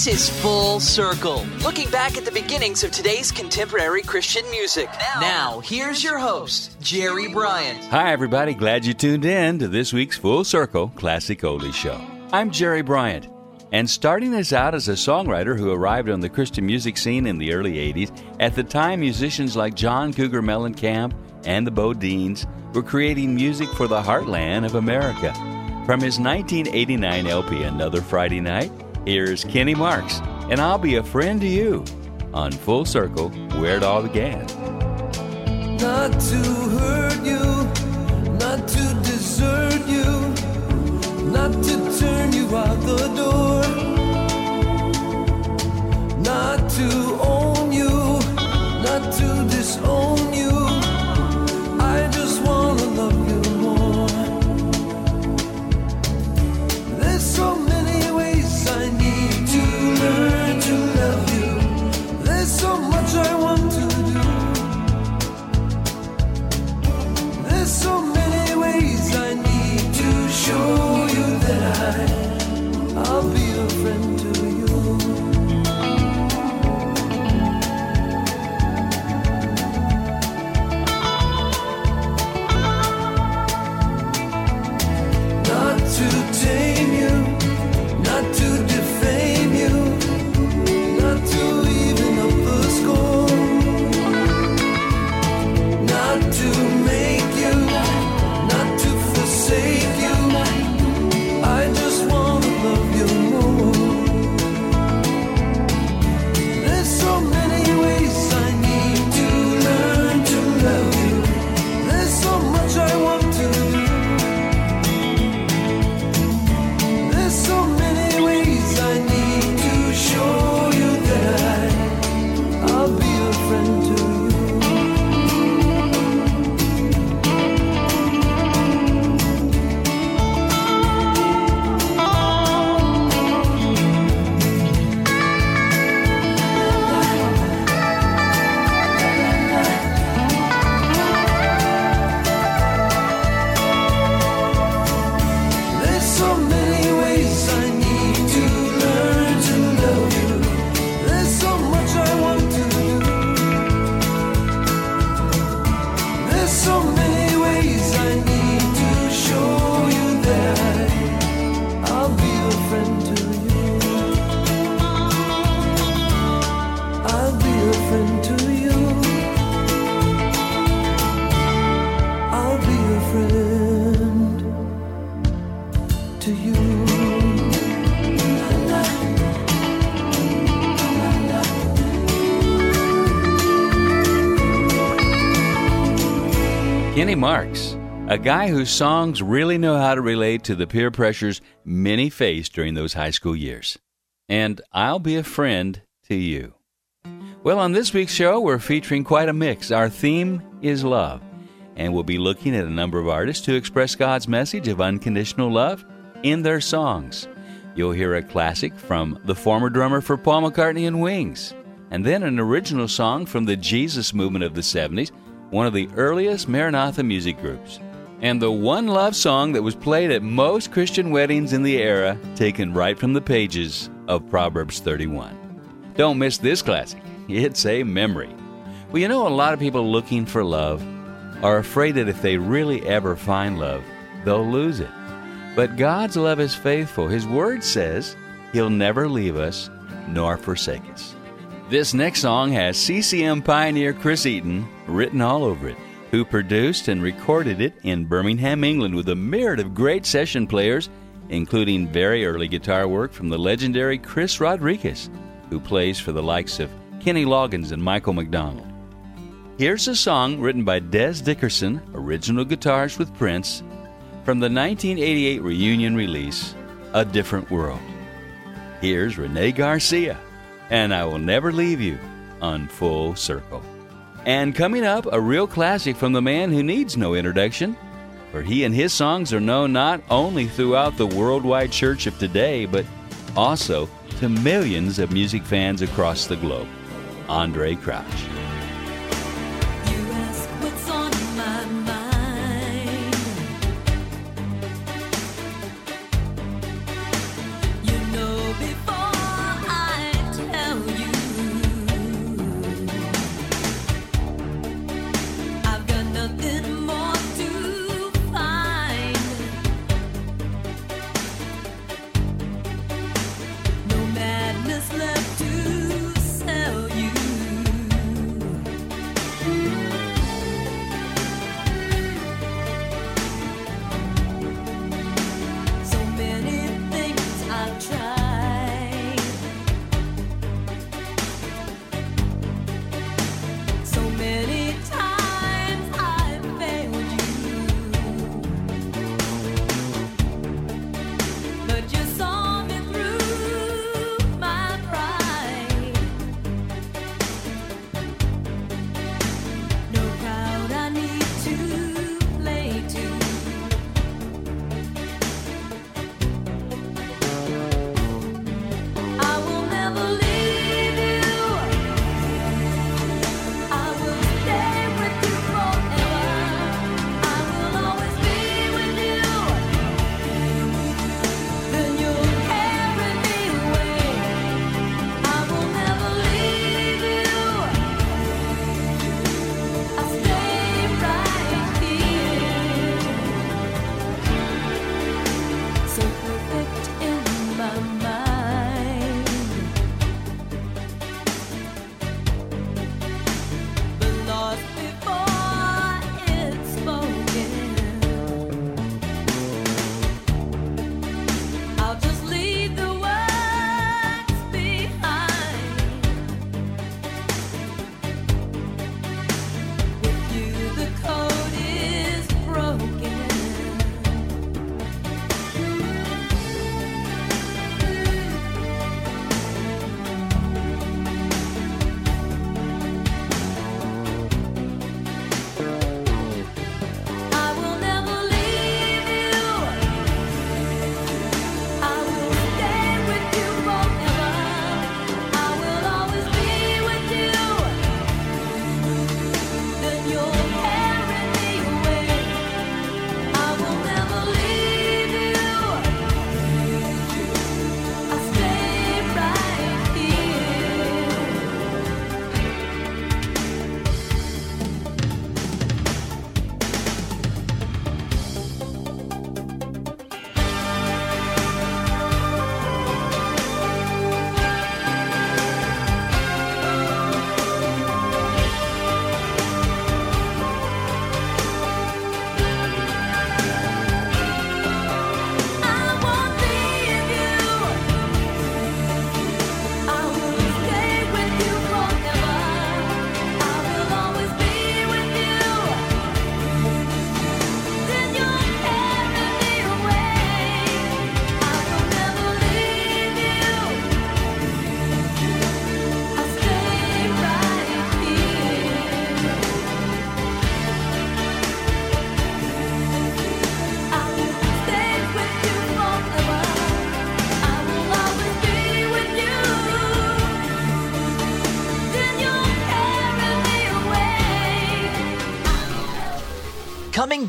This is Full Circle, looking back at the beginnings of today's contemporary Christian music. Now, here's your host, Jerry Bryant. Hi, everybody. Glad you tuned in to this week's Full Circle Classic Oldies Show. I'm Jerry Bryant, and starting us out as a songwriter who arrived on the Christian music scene in the early 80s, at the time musicians like John Cougar Mellencamp and the BoDeans were creating music for the heartland of America. From his 1989 LP, Another Friday Night, here's Kenny Marks, and I'll be a friend to you on Full Circle, where it all began. Not to hurt you, not to desert you, not to turn you out the door, not to own you, not to disown Kenny Marks, a guy whose songs really know how to relate to the peer pressures many faced during those high school years. And I'll be a friend to you. Well, on this week's show, we're featuring quite a mix. Our theme is love, and we'll be looking at a number of artists who express God's message of unconditional love in their songs. You'll hear a classic from the former drummer for Paul McCartney and Wings, and then an original song from the Jesus movement of the 70s, one of the earliest Maranatha music groups. And the one love song that was played at most Christian weddings in the era, taken right from the pages of Proverbs 31. Don't miss this classic. It's a memory. Well, you know, a lot of people looking for love are afraid that if they really ever find love, they'll lose it. But God's love is faithful. His word says He'll never leave us nor forsake us. This next song has CCM pioneer Chris Eaton written all over it, who produced and recorded it in Birmingham, England, with a myriad of great session players, including very early guitar work from the legendary Chris Rodriguez, who plays for the likes of Kenny Loggins and Michael McDonald. Here's a song written by Dez Dickerson, original guitars with Prince, from the 1988 reunion release, A Different World. here's Rene Garcia, and I will never leave you on Full Circle. And coming up, a real classic from the man who needs no introduction, for he and his songs are known not only throughout the worldwide church of today, but also to millions of music fans across the globe. Andraé Crouch.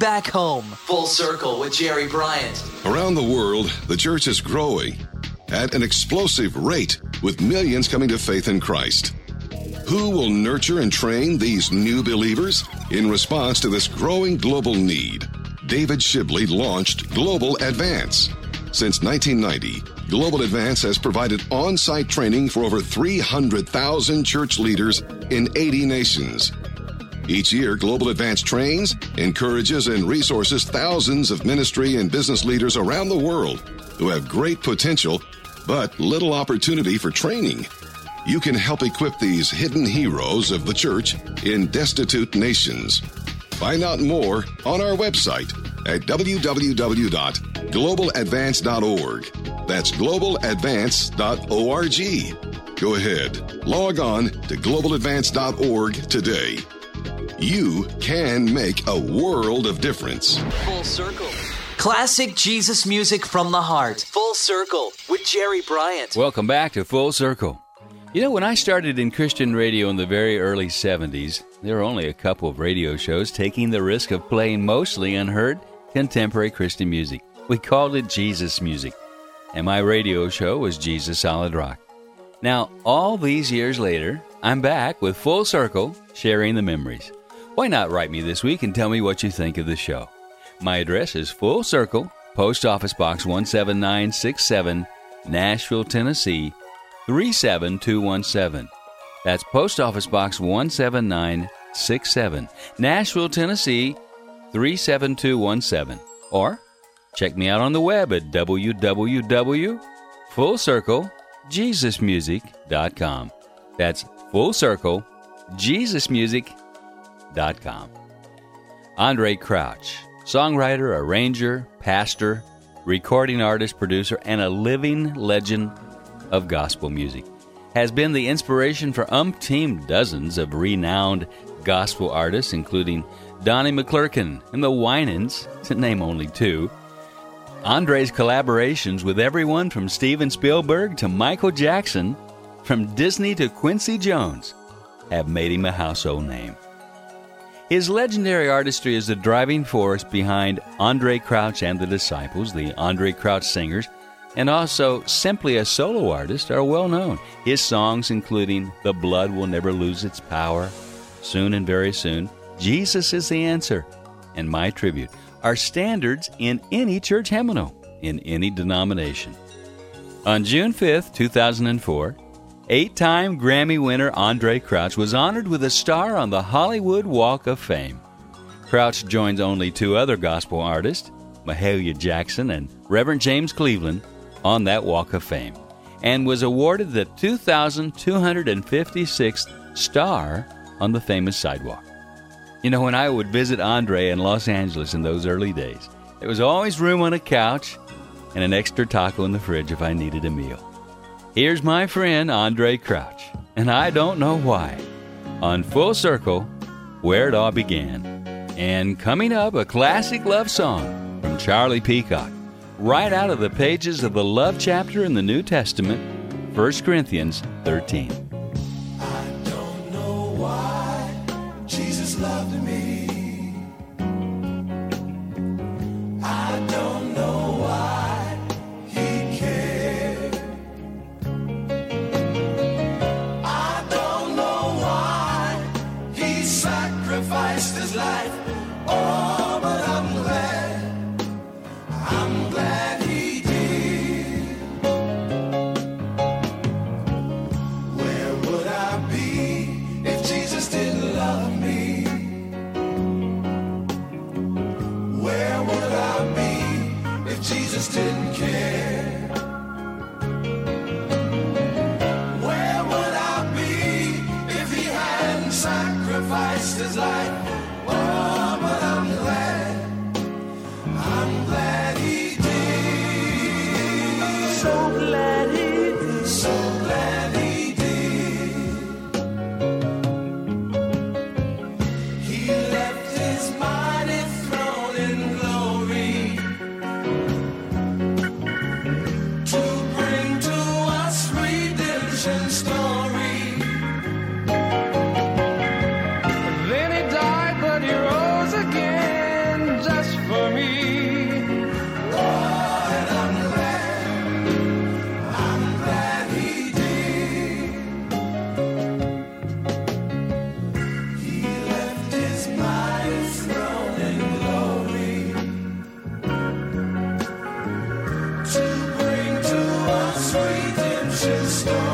Back home. Full circle with Jerry Bryant. Around the world, the church is growing at an explosive rate with millions coming to faith in Christ. Who will nurture and train these new believers? In response to this growing global need, David Shibley launched Global Advance. Since 1990, Global Advance has provided on site training for over 300,000 church leaders in 80 nations. Each year, Global Advance trains, encourages, and resources thousands of ministry and business leaders around the world who have great potential but little opportunity for training. You can help equip these hidden heroes of the church in destitute nations. Find out more on our website, at www.globaladvance.org. That's globaladvance.org. Go ahead, log on to globaladvance.org today. You can make a world of difference. Full Circle. Classic Jesus music from the heart. Full Circle with Jerry Bryant. Welcome back to Full Circle. You know, when I started in Christian radio in the very early 70s, there were only a couple of radio shows taking the risk of playing mostly unheard contemporary Christian music. We called it Jesus music, and my radio show was Jesus Solid Rock. Now, all these years later, I'm back with Full Circle, sharing the memories. Why not write me this week and tell me what you think of the show? My address is Full Circle, Post Office Box 17967, Nashville, Tennessee 37217. That's Post Office Box 17967, Nashville, Tennessee 37217. Or check me out on the web at www.fullcirclejesusmusic.com. That's Full Circle JesusMusic.com. Andraé Crouch songwriter, arranger, pastor, recording artist, producer, and a living legend of gospel music. Has been the inspiration for umpteen dozens of renowned gospel artists, including Donnie McClurkin and the Winans, to name only two. Andraé's collaborations with everyone from Steven Spielberg to Michael Jackson, from Disney to Quincy Jones, have made him a household name. His legendary artistry is the driving force behind Andraé Crouch and the Disciples, the Andraé Crouch Singers, and also simply a solo artist, are well known. His songs, including The Blood Will Never Lose Its Power, Soon and Very Soon, Jesus is the Answer, and My Tribute, are standards in any church hymnal, in any denomination. On June 5th, 2004, Eight time Grammy winner Andraé Crouch was honored with a star on the Hollywood Walk of Fame. Crouch joins only two other gospel artists, Mahalia Jackson and Reverend James Cleveland, on that Walk of Fame, and was awarded the 2,256th star on the famous sidewalk. You know, when I would visit Andraé in Los Angeles in those early days, there was always room on a couch and an extra taco in the fridge if I needed a meal. Here's my friend Andraé Crouch, and I don't know why, on Full Circle, where it all began. And coming up, a classic love song from Charlie Peacock, right out of the pages of the love chapter in the New Testament, 1 Corinthians 13. Redemption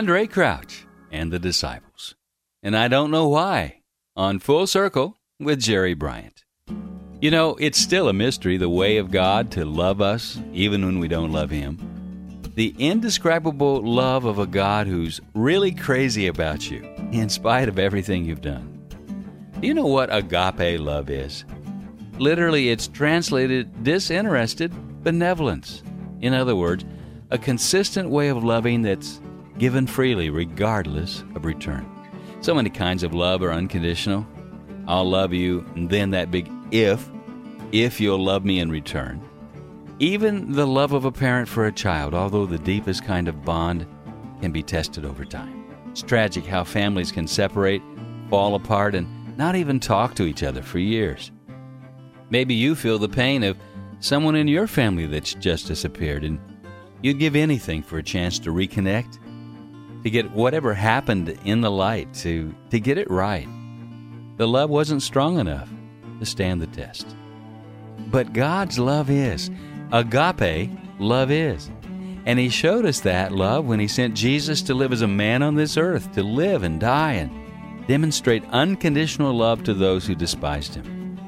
Andraé Crouch and the Disciples. And I don't know why on Full Circle with Jerry Bryant. You know, it's still a mystery the way of God to love us even when we don't love Him. The indescribable love of a God who's really crazy about you in spite of everything you've done. Do you know what agape love is? Literally, it's translated disinterested benevolence. In other words, a consistent way of loving that's given freely regardless of return. So many kinds of love are unconditional. I'll love you, and then that big if, if you'll love me in return. Even the love of a parent for a child, although the deepest kind of bond, can be tested over time. It's tragic how families can separate, fall apart, and not even talk to each other for years. Maybe you feel the pain of someone in your family that's just disappeared, and you'd give anything for a chance to reconnect, to get whatever happened in the light, to, to get it right. The love wasn't strong enough to stand the test. But God's love is. Agape love is. And He showed us that love when He sent Jesus to live as a man on this earth, to live and die and demonstrate unconditional love to those who despised him.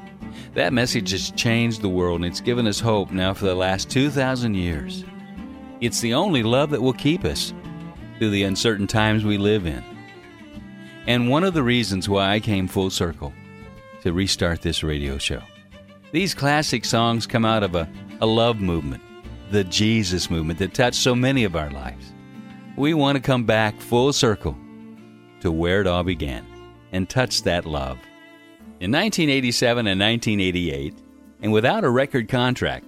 That message has changed the world and it's given us hope now for the last 2,000 years. It's the only love that will keep us through the uncertain times we live in. And one of the reasons why I came full circle to restart this radio show. These classic songs come out of a, a love movement, the Jesus movement that touched so many of our lives. We want to come back full circle to where it all began and touch that love. In 1987 and 1988, and without a record contract,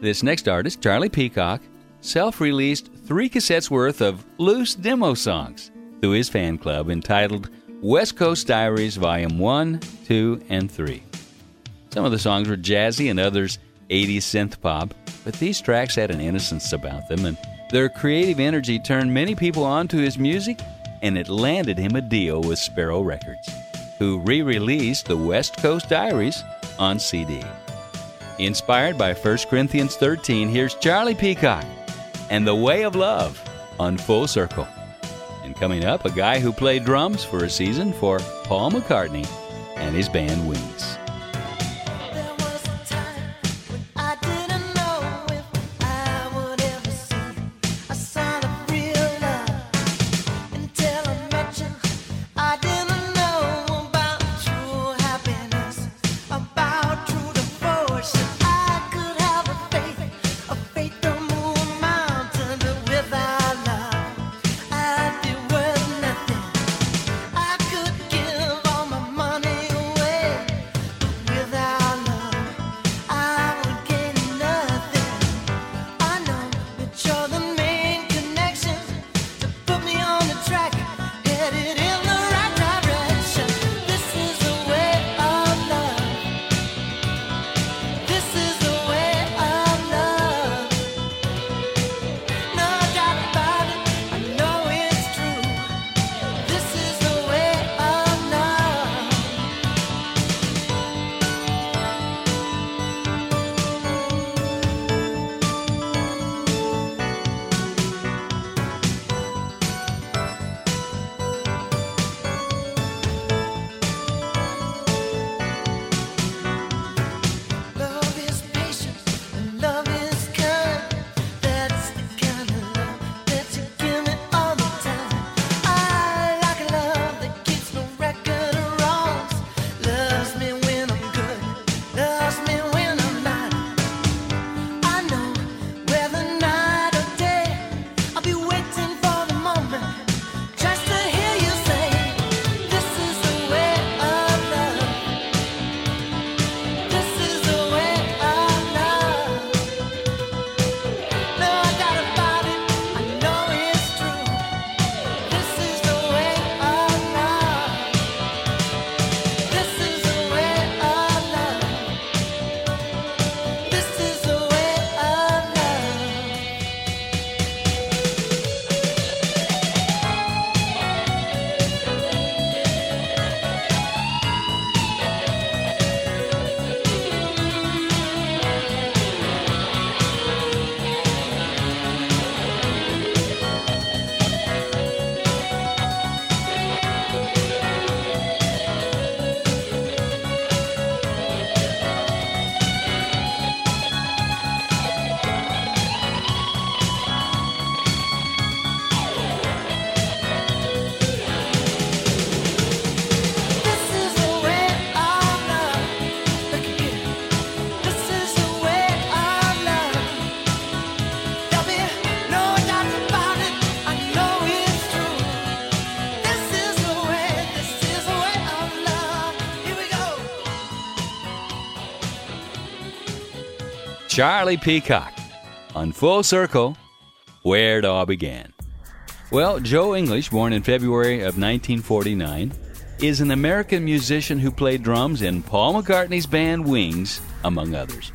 this next artist, Charlie Peacock, self released three cassettes worth of loose demo songs through his fan club entitled West Coast Diaries Volume 1, 2, and 3. Some of the songs were jazzy and others 80s synth pop, but these tracks had an innocence about them, and their creative energy turned many people onto his music and it landed him a deal with Sparrow Records, who re released the West Coast Diaries on CD. Inspired by 1 Corinthians 13, here's Charlie Peacock and The Way of Love on Full Circle. And coming up, a guy who played drums for a season for Paul McCartney and his band Wings. Charlie Peacock on Full Circle, where it all began. Well, Joe English, born in February of 1949, is an American musician who played drums in Paul McCartney's band Wings, among others.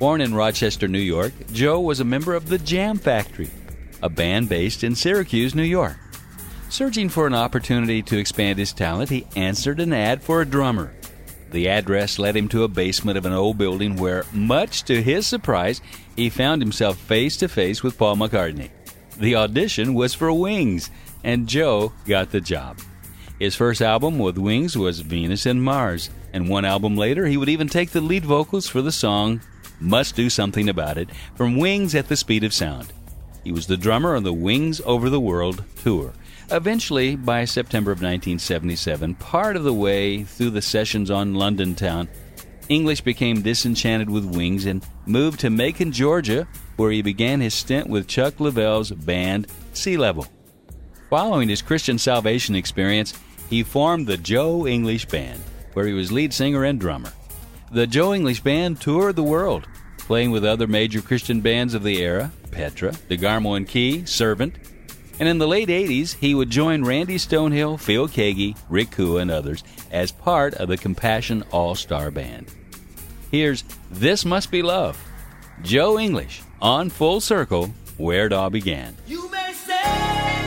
Born in Rochester, New York, Joe was a member of the Jam Factory, a band based in Syracuse, New York. Searching for an opportunity to expand his talent, he answered an ad for a drummer. The address led him to a basement of an old building where, much to his surprise, he found himself face to face with Paul McCartney. The audition was for Wings, and Joe got the job. His first album with Wings was Venus and Mars, and one album later, he would even take the lead vocals for the song Must Do Something About It from Wings at the Speed of Sound. He was the drummer on the Wings Over the World tour. Eventually, by September of 1977, part of the way through the sessions on London Town, English became disenchanted with Wings and moved to Macon, Georgia, where he began his stint with Chuck Leavell's band Sea Level. Following his Christian salvation experience, he formed the Joe English Band, where he was lead singer and drummer. The Joe English Band toured the world, playing with other major Christian bands of the era Petra, DeGarmo and Key, Servant, and in the late 80s, he would join Randy Stonehill, Phil Keaggy, Rick Cua, and others as part of the Compassion All Star Band. Here's This Must Be Love, Joe English on Full Circle, where it all began. You may say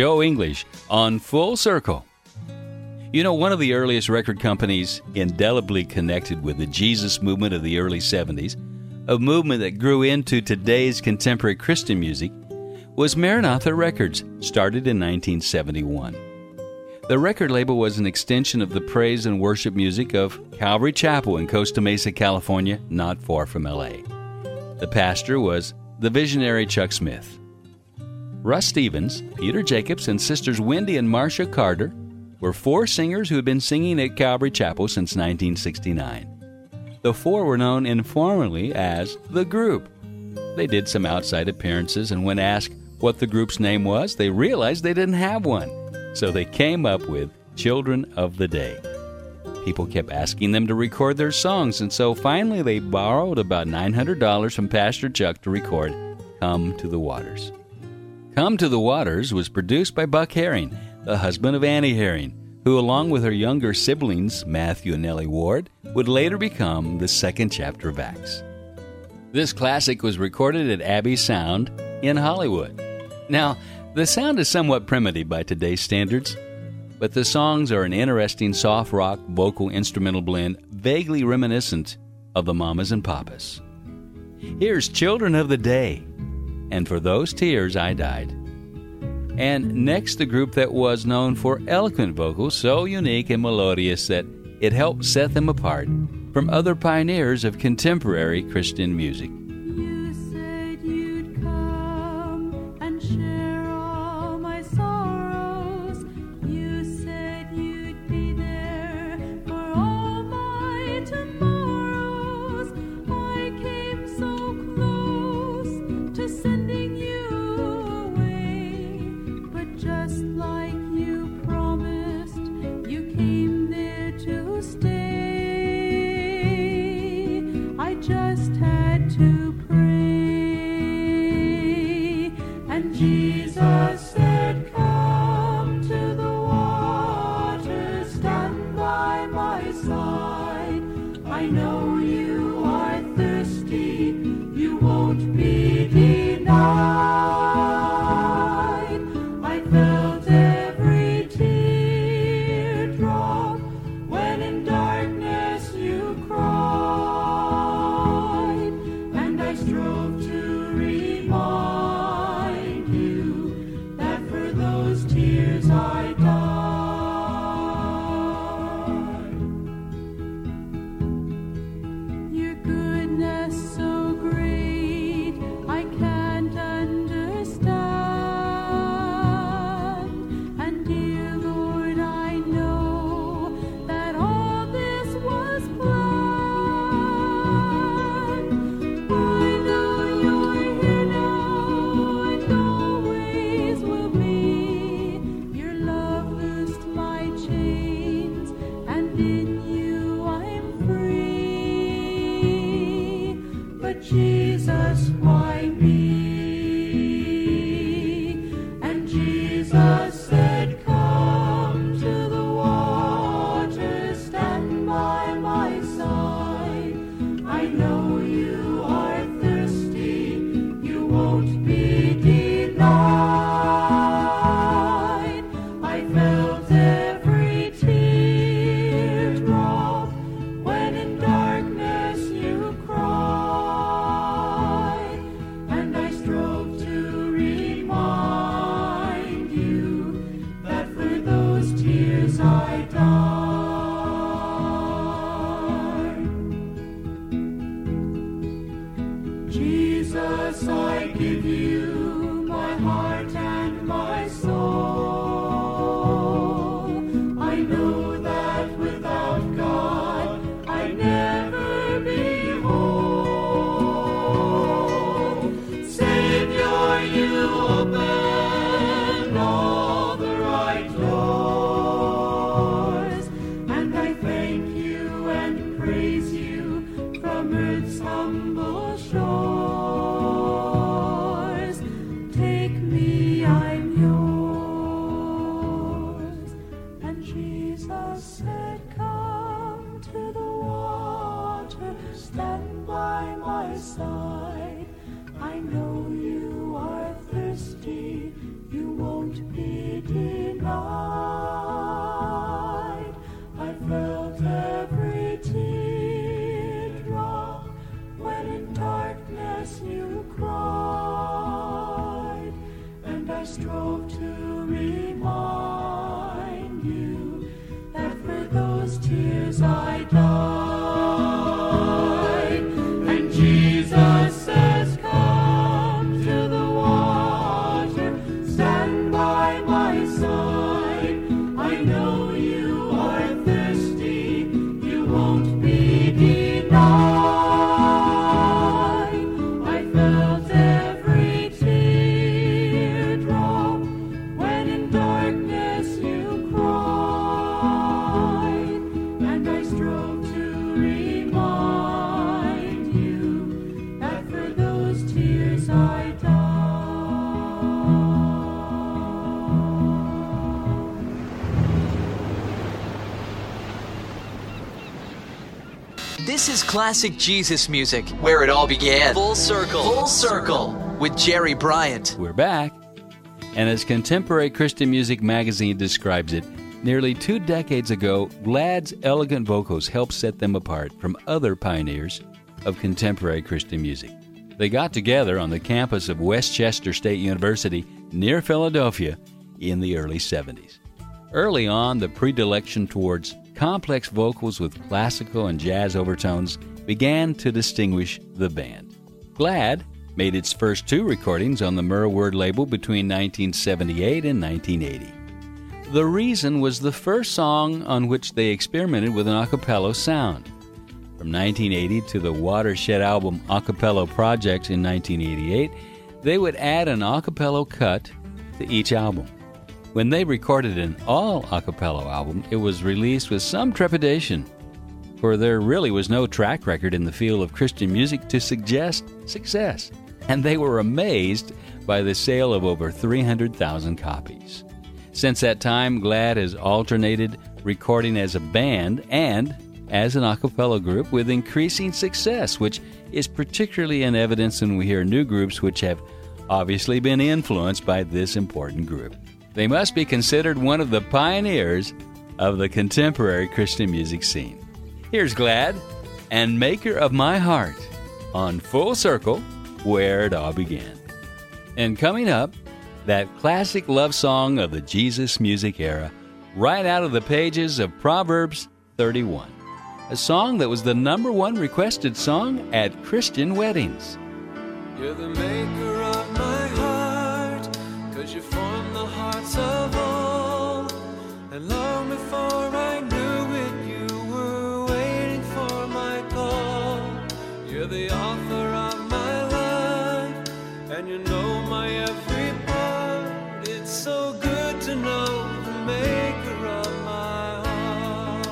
Joe English on Full Circle. You know, one of the earliest record companies indelibly connected with the Jesus movement of the early 70s, a movement that grew into today's contemporary Christian music, was Maranatha Records, started in 1971. The record label was an extension of the praise and worship music of Calvary Chapel in Costa Mesa, California, not far from LA. The pastor was the visionary Chuck Smith. Russ Stevens, Peter Jacobs, and sisters Wendy and Marcia Carter were four singers who had been singing at Calvary Chapel since 1969. The four were known informally as the group. They did some outside appearances, and when asked what the group's name was, they realized they didn't have one. So they came up with Children of the Day. People kept asking them to record their songs, and so finally they borrowed about $900 from Pastor Chuck to record Come to the Waters. Come to the Waters was produced by Buck Herring, the husband of Annie Herring, who, along with her younger siblings, Matthew and Nellie Ward, would later become the second chapter of Acts. This classic was recorded at Abbey Sound in Hollywood. Now, the sound is somewhat primitive by today's standards, but the songs are an interesting soft rock vocal instrumental blend, vaguely reminiscent of the Mamas and Papas. Here's Children of the Day and for those tears I died. And next, the group that was known for eloquent vocals so unique and melodious that it helped set them apart from other pioneers of contemporary Christian music. Classic Jesus music, where it all began. Full Circle. Full Circle with Jerry Bryant. We're back. And as Contemporary Christian Music magazine describes it, nearly two decades ago, GLAD's elegant vocals helped set them apart from other pioneers of contemporary Christian music. They got together on the campus of West Chester State University near Philadelphia in the early 70s. Early on, the predilection towards complex vocals with classical and jazz overtones began to distinguish the band. Glad made its first two recordings on the Myrrh Word label between 1978 and 1980. The reason was the first song on which they experimented with an a cappella sound. From 1980 to the Watershed album Acapella Project in 1988, they would add an a cappella cut to each album. When they recorded an all a cappella album, it was released with some trepidation, for there really was no track record in the field of Christian music to suggest success, and they were amazed by the sale of over 300,000 copies. Since that time, Glad has alternated recording as a band and as an a cappella group with increasing success, which is particularly in evidence when we hear new groups which have obviously been influenced by this important group. They must be considered one of the pioneers of the contemporary Christian music scene. Here's Glad and Maker of My Heart on Full Circle, where it all began. And coming up, that classic love song of the Jesus music era, right out of the pages of Proverbs 31, a song that was the number one requested song at Christian weddings. You're the maker of my heart, you know my every part. It's so good to know the maker of my heart.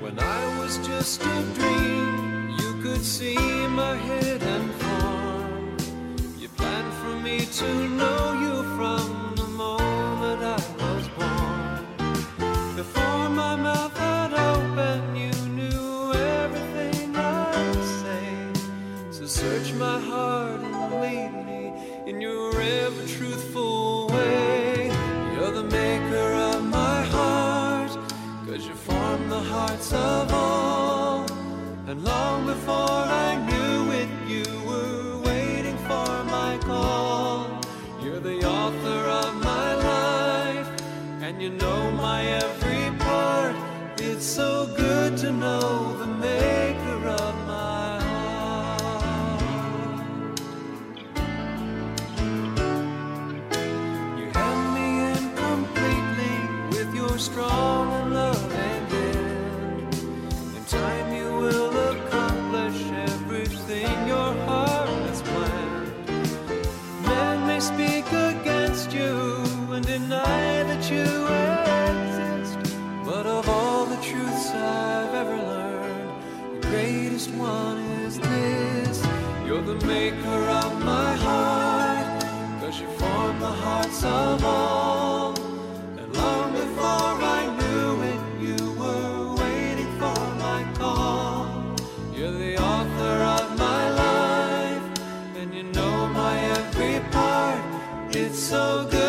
When I was just a dream, you could see my hidden form. You planned for me to know you you know so good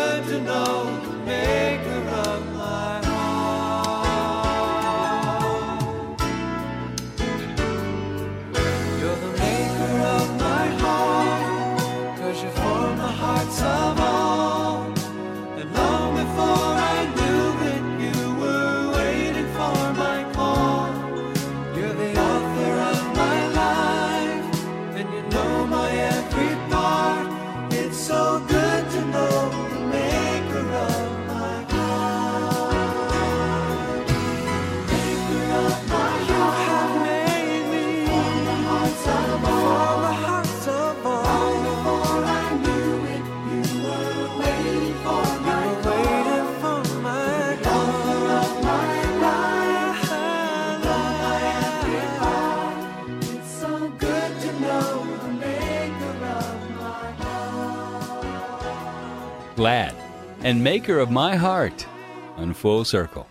glad, and maker of my heart on Full Circle.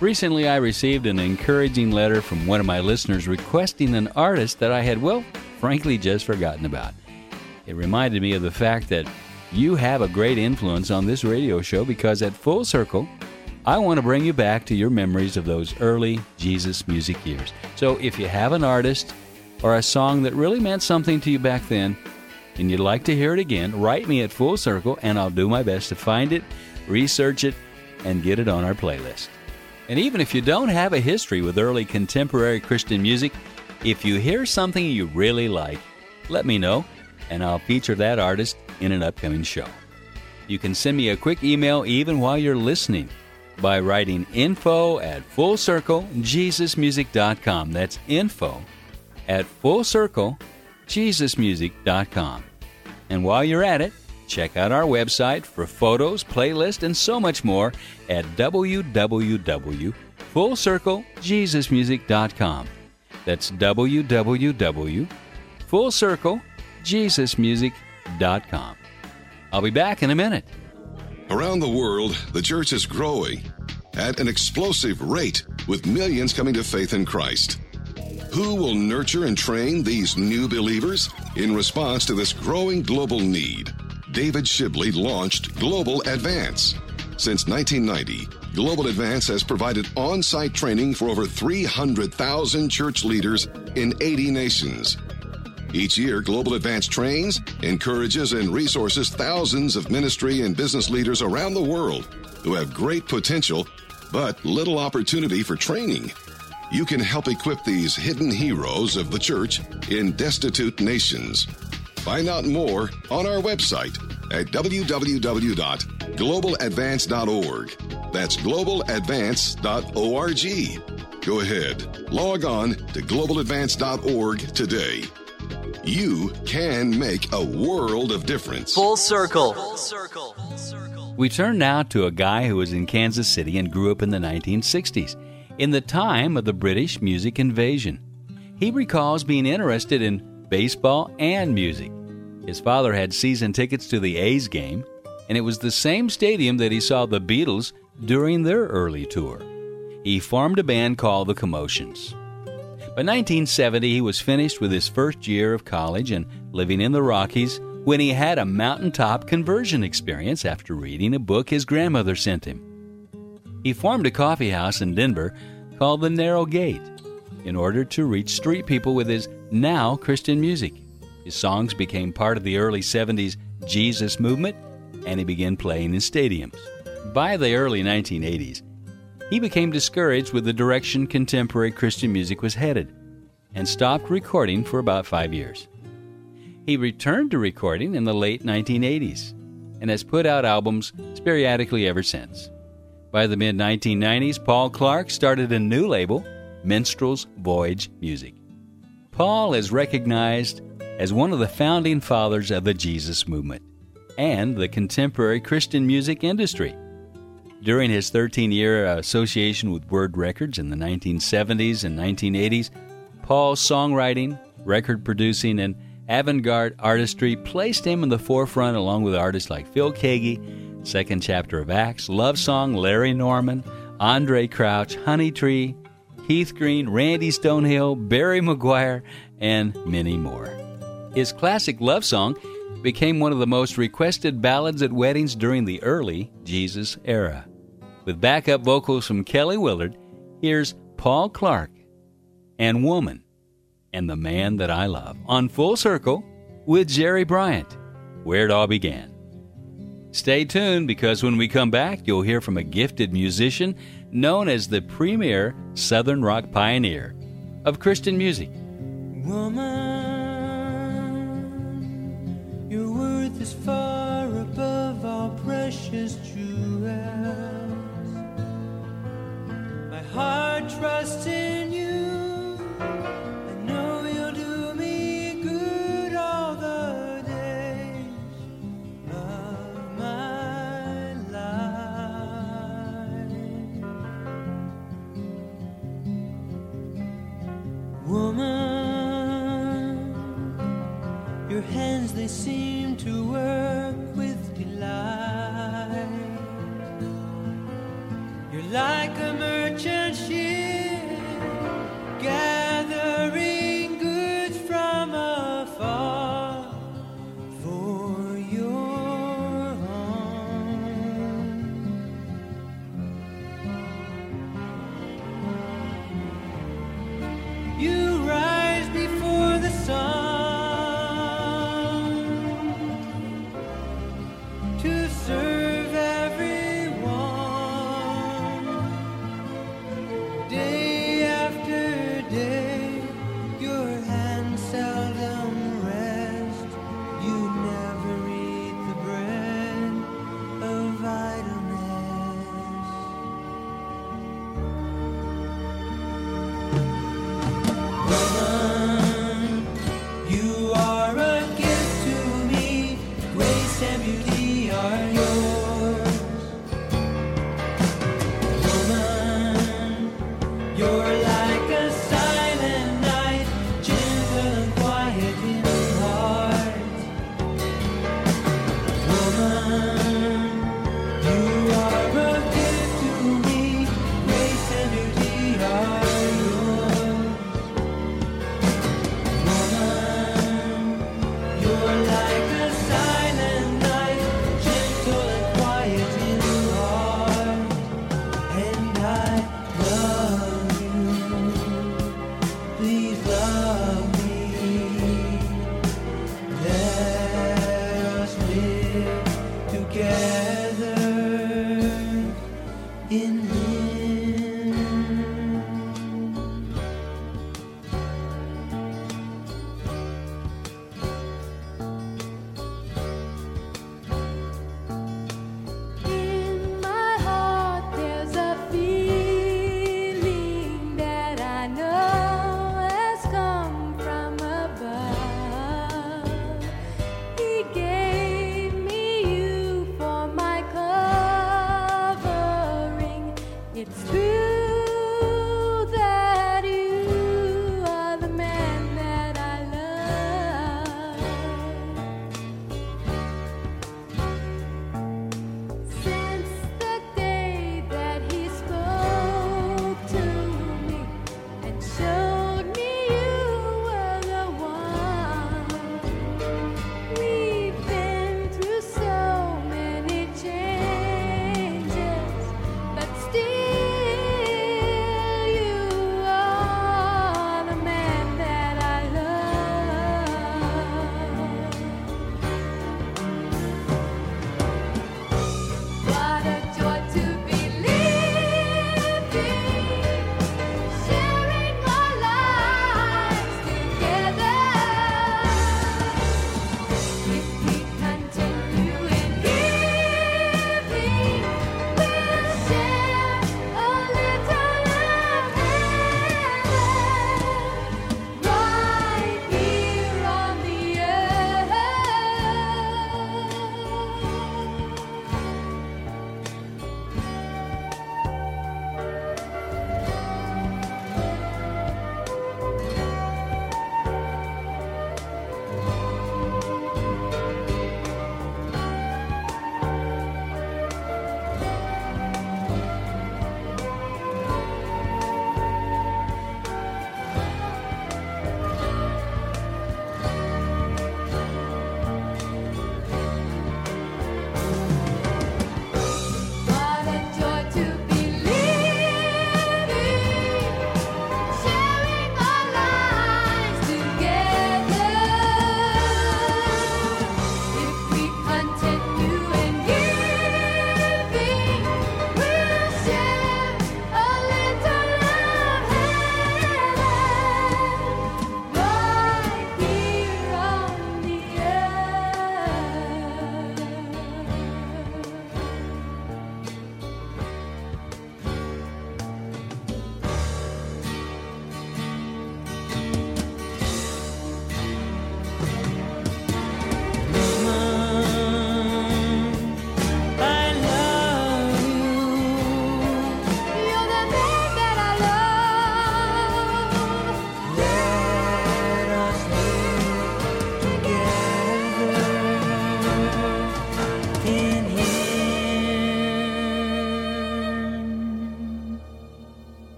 Recently, I received an encouraging letter from one of my listeners requesting an artist that I had, well, frankly, just forgotten about. It reminded me of the fact that you have a great influence on this radio show because at Full Circle, I want to bring you back to your memories of those early Jesus music years. So if you have an artist or a song that really meant something to you back then, and you'd like to hear it again, write me at Full Circle and I'll do my best to find it, research it, and get it on our playlist. And even if you don't have a history with early contemporary Christian music, if you hear something you really like, let me know and I'll feature that artist in an upcoming show. You can send me a quick email even while you're listening by writing info at fullcirclejesusmusic.com. That's info at fullcirclejesusmusic.com. And while you're at it, check out our website for photos, playlist, and so much more at www.fullcirclejesusmusic.com. That's www.fullcirclejesusmusic.com. I'll be back in a minute. Around the world, the church is growing at an explosive rate with millions coming to faith in Christ. Who will nurture and train these new believers? In response to this growing global need, David Shibley launched Global Advance. Since 1990, Global Advance has provided on site training for over 300,000 church leaders in 80 nations. Each year, Global Advance trains, encourages, and resources thousands of ministry and business leaders around the world who have great potential but little opportunity for training. You can help equip these hidden heroes of the church in destitute nations. Find out more on our website at www.globaladvance.org. That's globaladvance.org. Go ahead, log on to globaladvance.org today. You can make a world of difference. Full circle. Full circle. We turn now to a guy who was in Kansas City and grew up in the 1960s, in the time of the British music invasion. He recalls being interested in baseball and music. His father had season tickets to the A's game, and it was the same stadium that he saw the Beatles during their early tour. He formed a band called the Commotions. By 1970, he was finished with his first year of college and living in the Rockies when he had a mountaintop conversion experience after reading a book his grandmother sent him. He formed a coffee house in Denver called the Narrow Gate in order to reach street people with his now Christian music. His songs became part of the early 70s Jesus movement, and he began playing in stadiums. By the early 1980s, he became discouraged with the direction contemporary Christian music was headed and stopped recording for about five years. He returned to recording in the late 1980s and has put out albums sporadically ever since. By the mid 1990s, Paul Clark started a new label, Minstrel's Voyage Music. Paul is recognized as one of the founding fathers of the Jesus movement and the contemporary Christian music industry. During his 13 year association with Word Records in the 1970s and 1980s, Paul's songwriting, record producing, and avant garde artistry placed him in the forefront along with artists like Phil Keaggy, Second Chapter of Acts, Love Song, Larry Norman, Andraé Crouch, Honeytree, Keith Green, Randy Stonehill, Barry McGuire, and many more. His classic love song became one of the most requested ballads at weddings during the early Jesus era. With backup vocals from Kelly Willard, here's Paul Clark and Woman and the Man That I Love on Full Circle with Jerry Bryant, where it all began. Stay tuned because when we come back, you'll hear from a gifted musician known as the premier Southern rock pioneer of Christian music. Woman, your worth is far above all precious jewels. My heart trusts in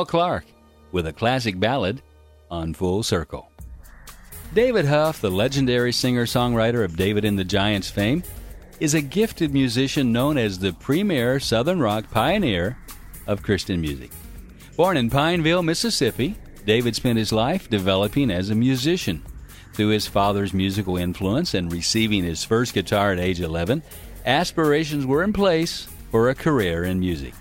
Paul Clark with a classic ballad on Full Circle. David Huff, the legendary singer songwriter of David and the Giants fame, is a gifted musician known as the premier Southern rock pioneer of Christian music. Born in Pineville, Mississippi, David spent his life developing as a musician. Through his father's musical influence and receiving his first guitar at age 11, aspirations were in place for a career in music.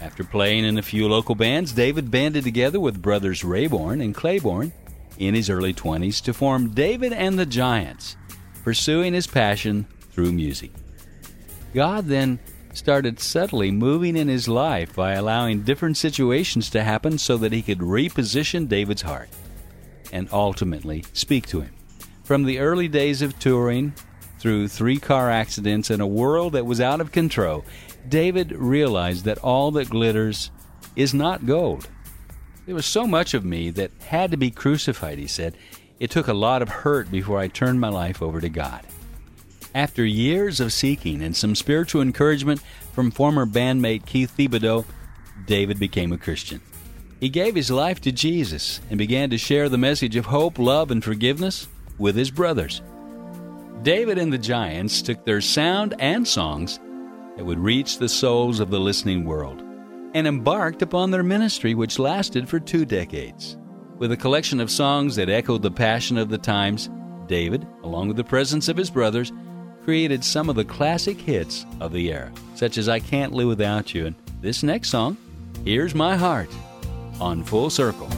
After playing in a few local bands, David banded together with brothers Rayborn and Claiborne in his early 20s to form David and the Giants, pursuing his passion through music. God then started subtly moving in his life by allowing different situations to happen so that he could reposition David's heart and ultimately speak to him. From the early days of touring through three car accidents and a world that was out of control, David realized that all that glitters is not gold. There was so much of me that had to be crucified, he said. It took a lot of hurt before I turned my life over to God. After years of seeking and some spiritual encouragement from former bandmate Keith Thibodeau, David became a Christian. He gave his life to Jesus and began to share the message of hope, love, and forgiveness with his brothers. David and the Giants took their sound and songs that would reach the souls of the listening world and embarked upon their ministry, which lasted for two decades. With a collection of songs that echoed the passion of the times, David, along with the presence of his brothers, created some of the classic hits of the era, such as I Can't Live Without You and this next song, Here's My Heart, on Full Circle.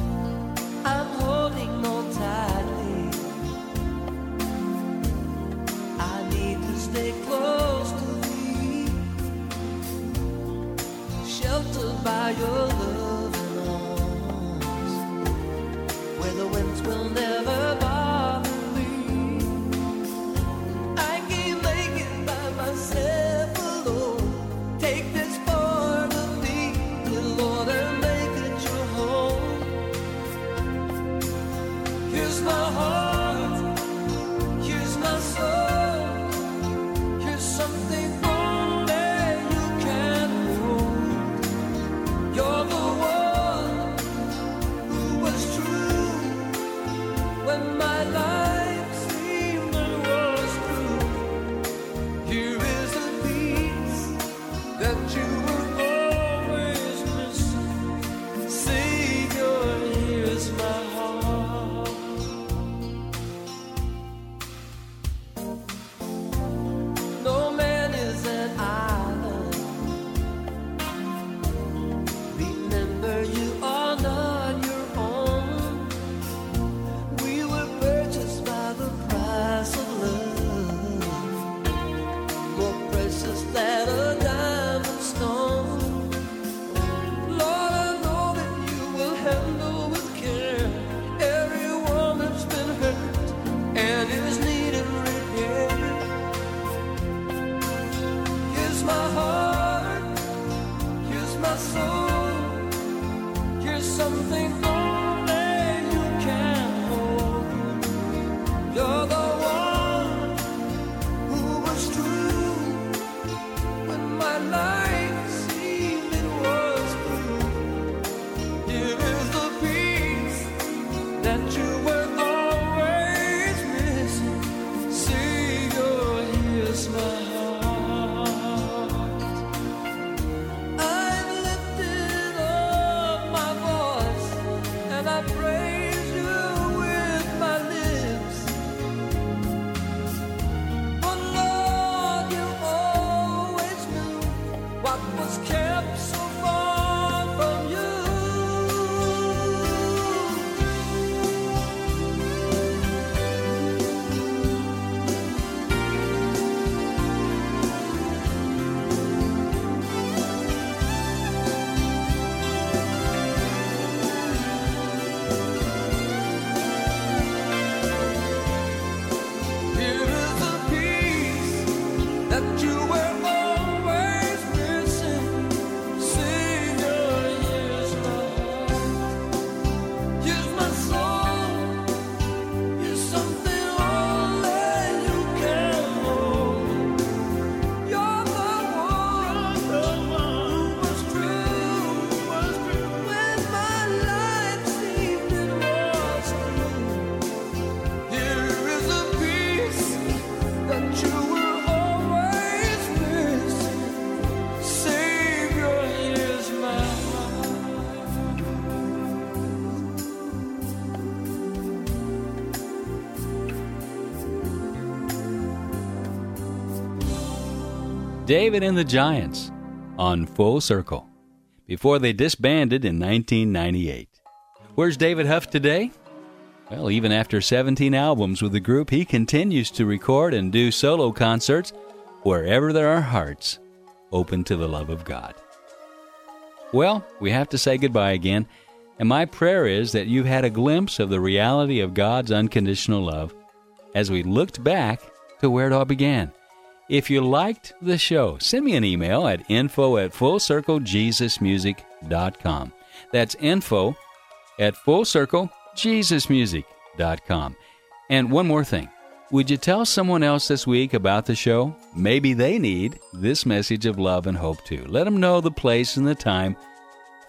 David and the Giants on Full Circle before they disbanded in 1998. Where's David Huff today? Well, even after 17 albums with the group, he continues to record and do solo concerts wherever there are hearts open to the love of God. Well, we have to say goodbye again, and my prayer is that you've had a glimpse of the reality of God's unconditional love as we looked back to where it all began. If you liked the show, send me an email at info at fullcirclejesusmusic.com. That's info at fullcirclejesusmusic.com. And one more thing. Would you tell someone else this week about the show? Maybe they need this message of love and hope too. Let them know the place and the time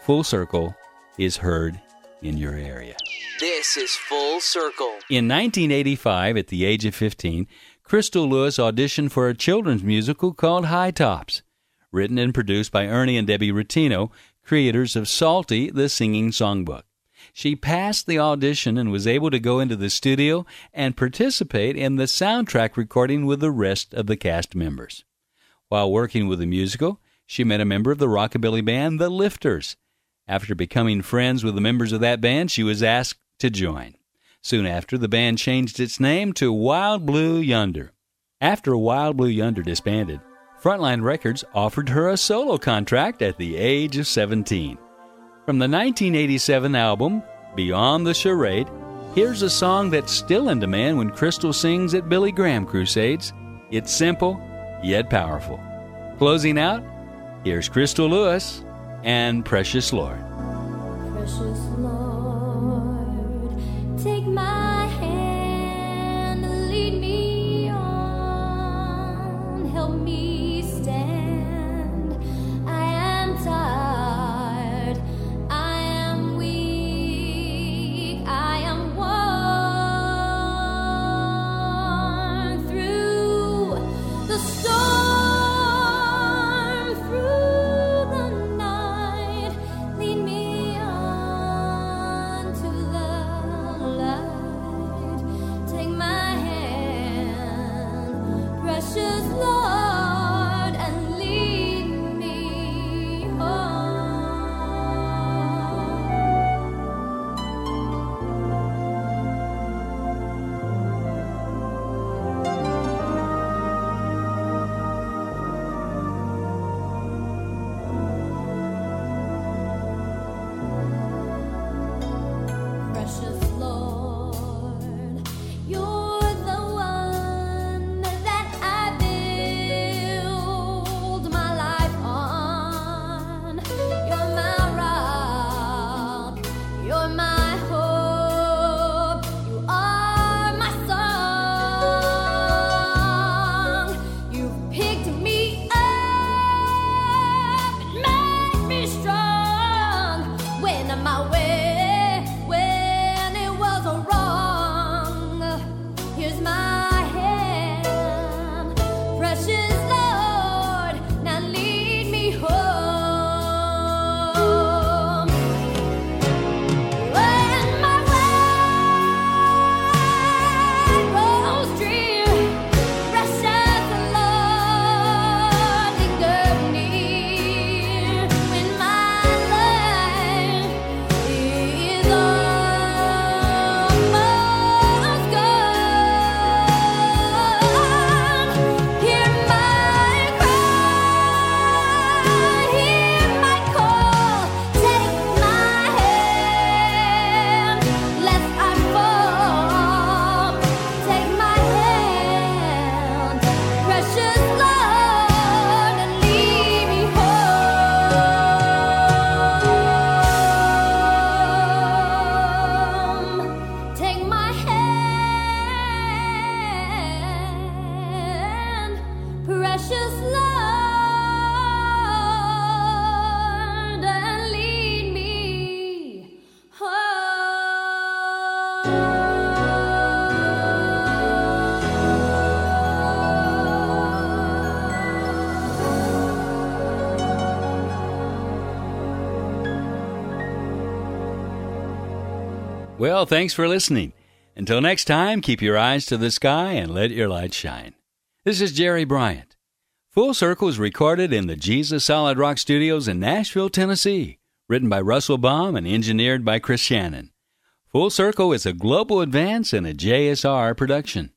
Full Circle is heard in your area. This is Full Circle. In 1985, at the age of 15, Crystal Lewis auditioned for a children's musical called High Tops, written and produced by Ernie and Debbie Rettino, creators of Psalty, the Singing Songbook. She passed the audition and was able to go into the studio and participate in the soundtrack recording with the rest of the cast members. While working with the musical, she met a member of the rockabilly band The Lifters. After becoming friends with the members of that band, she was asked to join. Soon after, the band changed its name to Wild Blue Yonder. After Wild Blue Yonder disbanded, Frontline Records offered her a solo contract at the age of 17. From the 1987 album, Beyond the Charade, here's a song that's still in demand when Crystal sings at Billy Graham Crusades. It's simple, yet powerful. Closing out, here's Crystal Lewis and Precious Lord. Precious Well, thanks for listening. Until next time, keep your eyes to the sky and let your light shine. This is Jerry Bryant. Full Circle is recorded in the Jesus Solid Rock Studios in Nashville, Tennessee. Written by Russell Baum and engineered by Chris Shannon. Full Circle is a global advance and a JSR production.